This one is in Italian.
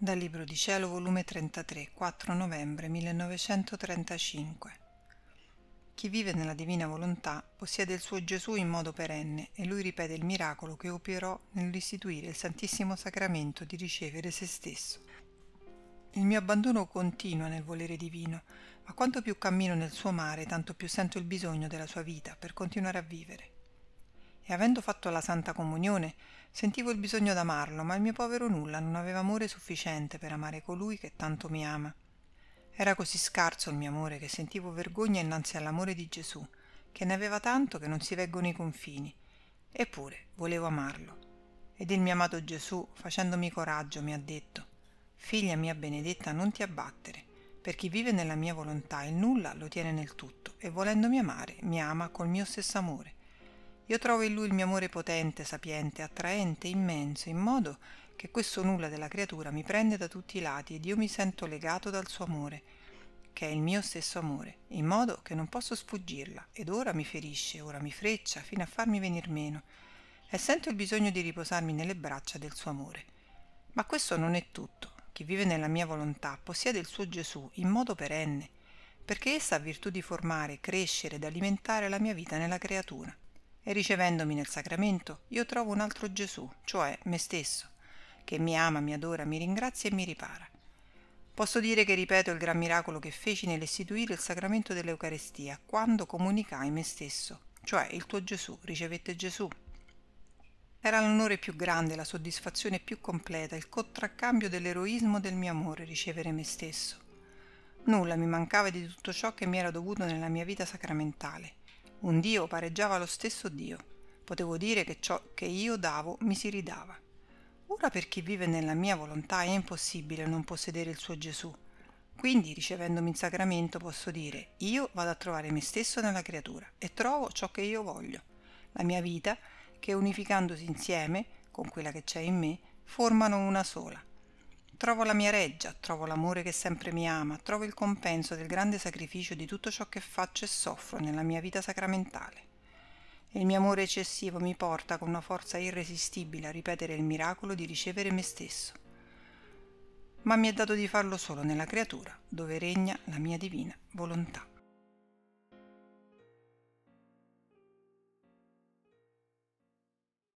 Dal Libro di Cielo, volume 33, 4 novembre 1935. Chi vive nella divina volontà possiede il suo Gesù in modo perenne e lui ripete il miracolo che operò nell'istituire il Santissimo Sacramento di ricevere se stesso. Il mio abbandono continua nel volere divino, ma quanto più cammino nel suo mare, tanto più sento il bisogno della sua vita per continuare a vivere e avendo fatto la Santa Comunione sentivo il bisogno d'amarlo, ma il mio povero nulla non aveva amore sufficiente per amare colui che tanto mi ama. Era così scarso il mio amore che sentivo vergogna innanzi all'amore di Gesù, che ne aveva tanto che non si veggono i confini. Eppure volevo amarlo. Ed il mio amato Gesù, facendomi coraggio, mi ha detto Figlia mia benedetta, non ti abbattere, per chi vive nella mia volontà il nulla lo tiene nel tutto, e volendomi amare mi ama col mio stesso amore io trovo in lui il mio amore potente, sapiente, attraente, immenso, in modo che questo nulla della creatura mi prende da tutti i lati ed io mi sento legato dal suo amore, che è il mio stesso amore, in modo che non posso sfuggirla, ed ora mi ferisce, ora mi freccia, fino a farmi venir meno, e sento il bisogno di riposarmi nelle braccia del suo amore. Ma questo non è tutto. Chi vive nella mia volontà possiede il suo Gesù in modo perenne, perché essa ha virtù di formare, crescere ed alimentare la mia vita nella creatura e ricevendomi nel sacramento io trovo un altro Gesù, cioè me stesso, che mi ama, mi adora, mi ringrazia e mi ripara. Posso dire che ripeto il gran miracolo che feci nell'istituire il sacramento dell'Eucarestia, quando comunicai me stesso, cioè il tuo Gesù, ricevette Gesù. Era l'onore più grande, la soddisfazione più completa, il contraccambio dell'eroismo del mio amore ricevere me stesso. Nulla mi mancava di tutto ciò che mi era dovuto nella mia vita sacramentale un dio pareggiava lo stesso dio. Potevo dire che ciò che io davo mi si ridava. Ora per chi vive nella mia volontà è impossibile non possedere il suo gesù. Quindi ricevendomi in sacramento posso dire io vado a trovare me stesso nella creatura e trovo ciò che io voglio. La mia vita che unificandosi insieme con quella che c'è in me formano una sola Trovo la mia reggia, trovo l'amore che sempre mi ama, trovo il compenso del grande sacrificio di tutto ciò che faccio e soffro nella mia vita sacramentale. E il mio amore eccessivo mi porta con una forza irresistibile a ripetere il miracolo di ricevere me stesso. Ma mi è dato di farlo solo nella creatura, dove regna la mia divina volontà.